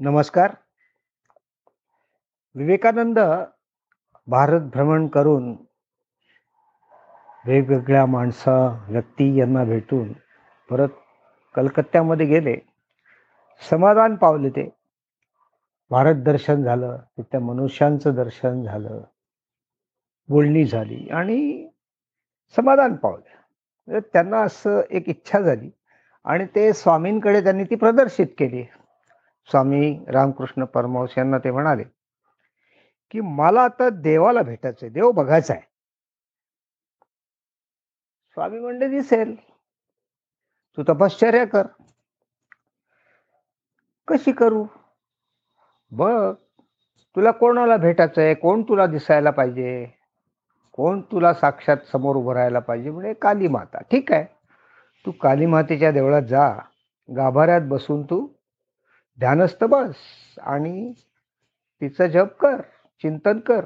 नमस्कार. विवेकानंद भारत भ्रमण करून वेगवेगळ्या माणसं व्यक्ती यांना भेटून परत कलकत्त्यामध्ये गेले. समाधान पावले ते. भारत दर्शन झालं तिथल्या मनुष्यांचं दर्शन झालं. बोलणी झाली आणि समाधान पावलं. म्हणजे त्यांना असं एक इच्छा झाली आणि ते स्वामींकडे त्यांनी ती प्रदर्शित केली. स्वामी रामकृष्ण परमहंस यांना ते म्हणाले की मला आता देवाला भेटायचंय देव बघायचा आहे. स्वामी म्हणले दिसेल. तू तपश्चर्या कर. कशी करू? बघ तुला कोणाला भेटायचंय? कोण तुला दिसायला पाहिजे? कोण तुला साक्षात समोर उभं राहायला पाहिजे? म्हणजे काली माता. ठीक आहे. तू काली मातेच्या देवळात जा. गाभाऱ्यात बसून तू ध्यानस्थ बस आणि तिचं जप कर चिंतन कर.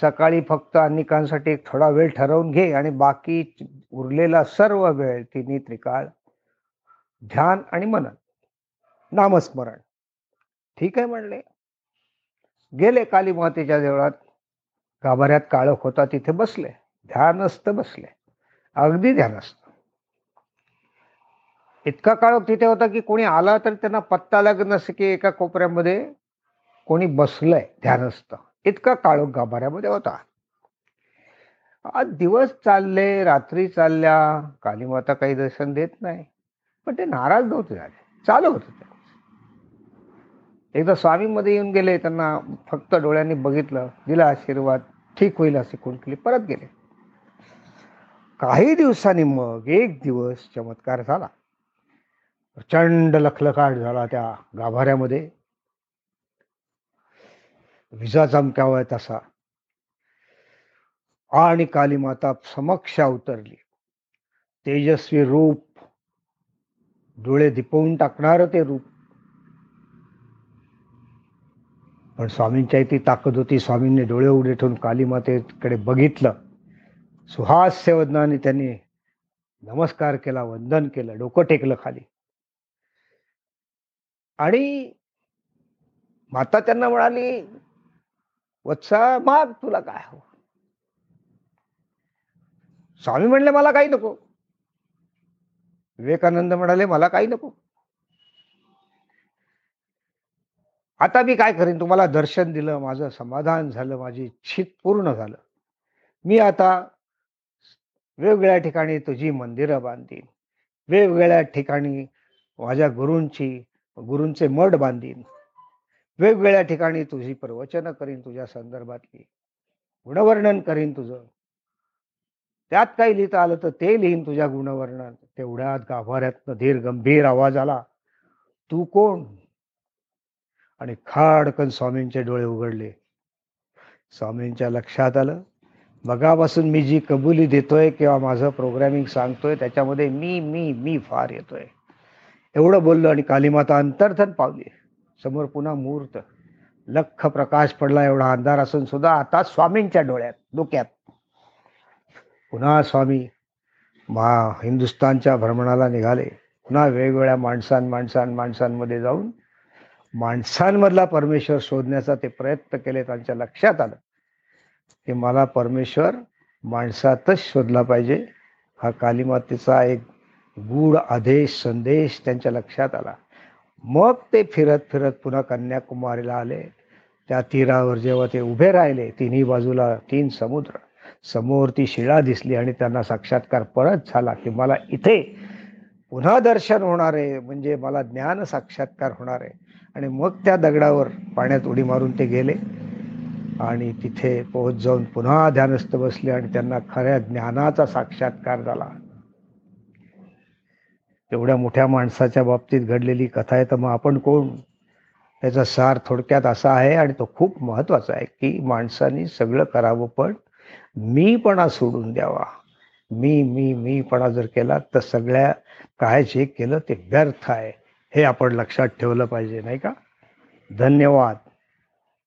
सकाळी फक्त अनेकांसाठी एक थोडा वेळ ठरवून घे आणि बाकी उरलेला सर्व वेळ तिन्ही त्रिकाळ ध्यान आणि मनन नामस्मरण. ठीक आहे म्हणले. गेले काली मातेच्या देवळात. गाभाऱ्यात काळोख होता तिथे बसले. ध्यानस्थ बसले. अगदी ध्यानस्थ. इतका काळोख तिथे होता की कोणी आला तर त्यांना पत्ता लागत नसे की एका कोपऱ्यामध्ये कोणी बसलंय ध्यानस्थ. इतका काळोख गाभाऱ्यामध्ये होता. आज दिवस चालले रात्री चालल्या कालीमाता काही दर्शन देत नाही. पण ते नाराज नव्हते झाले. चालू होत ते. एकदा स्वामीमध्ये येऊन गेले त्यांना फक्त डोळ्यांनी बघितलं दिला आशीर्वाद ठीक होईल असे कोण केले परत गेले. काही दिवसांनी मग एक दिवस चमत्कार झाला. प्रचंड लखलखाट झाला त्या गाभाऱ्यामध्ये. विजा चमकावाय तसा. आणि कालीमाता समक्ष अवतरली तेजस्वी रूप डोळे दिपवून टाकणार ते रूप. पण स्वामींच्या ती ताकद होती स्वामींनी डोळे उघडे ठेवून कालीमातेकडे बघितलं. सुहास्य वदनाने त्यांनी नमस्कार केला वंदन केलं डोकं टेकलं खाली. आणि माता त्यांना म्हणाली वत्सा माग तुला काय हवं? स्वामी म्हणले मला काही नको. विवेकानंद म्हणाले मला काही नको. आता मी काय करीन? तुम्हाला दर्शन दिलं माझं समाधान झालं माझी इच्छित पूर्ण झालं. मी आता वेगवेगळ्या ठिकाणी तुझी मंदिरं बांधीन. वेगवेगळ्या ठिकाणी माझ्या गुरूंची गुरूंचे मठ बांधीन. वेगवेगळ्या ठिकाणी तुझी प्रवचनं करीन तुझ्या संदर्भातली. गुणवर्णन करीन तुझं. त्यात काही लिहिता आलं तर ते लिहीन तुझ्या गुणवर्णन. तेवढ्यात गाभाऱ्यातनं धीर गंभीर आवाज आला. तू कोण? आणि खाडकन स्वामींचे डोळे उघडले. स्वामींच्या लक्षात आलं. मगापासून मी जी कबुली देतोय किंवा माझं प्रोग्रॅमिंग सांगतोय त्याच्यामध्ये मी मी मी फार येतोय. एवढं बोललो आणि कालीमाता अंतर्धन पावली. समोर पुन्हा मुहूर्त लख प्रकाश पडला एवढा अंधार असून सुद्धा आता स्वामींच्या डोळ्यात डोक्यात. पुन्हा स्वामी मा हिंदुस्थानच्या भ्रमणाला निघाले. पुन्हा वेगवेगळ्या माणसां माणसां माणसांमध्ये जाऊन माणसांमधला परमेश्वर शोधण्याचा ते प्रयत्न केले त्यांच्या लक्षात आलं. की मला परमेश्वर माणसातच शोधला पाहिजे. हा कालीमातेचा एक गूढ आदेश संदेश त्यांच्या लक्षात आला. मग ते फिरत फिरत पुन्हा कन्याकुमारीला आले. त्या तीरावर जेव्हा ते उभे राहिले तिन्ही बाजूला तीन समुद्र. समोर ती शिळा दिसली आणि त्यांना साक्षात्कार परत झाला की मला इथे पुन्हा दर्शन होणार आहे म्हणजे मला ज्ञान साक्षात्कार होणार आहे. आणि मग त्या दगडावर पाण्यात उडी मारून ते गेले. आणि तिथे पोहोच जाऊन पुन्हा ध्यानस्थ बसले आणि त्यांना खऱ्या ज्ञानाचा साक्षात्कार झाला. एवढ्या मोठ्या माणसाच्या बाबतीत घडलेली कथा आहे. तर मग आपण कोण? त्याचा सार थोडक्यात असा आहे आणि तो खूप महत्त्वाचा आहे की माणसानी सगळं करावं पण मीपणा सोडून द्यावा. मी मी मीपणा जर केला तर सगळ्या काय जे केलं ते व्यर्थ आहे. हे आपण लक्षात ठेवलं पाहिजे नाही का? धन्यवाद.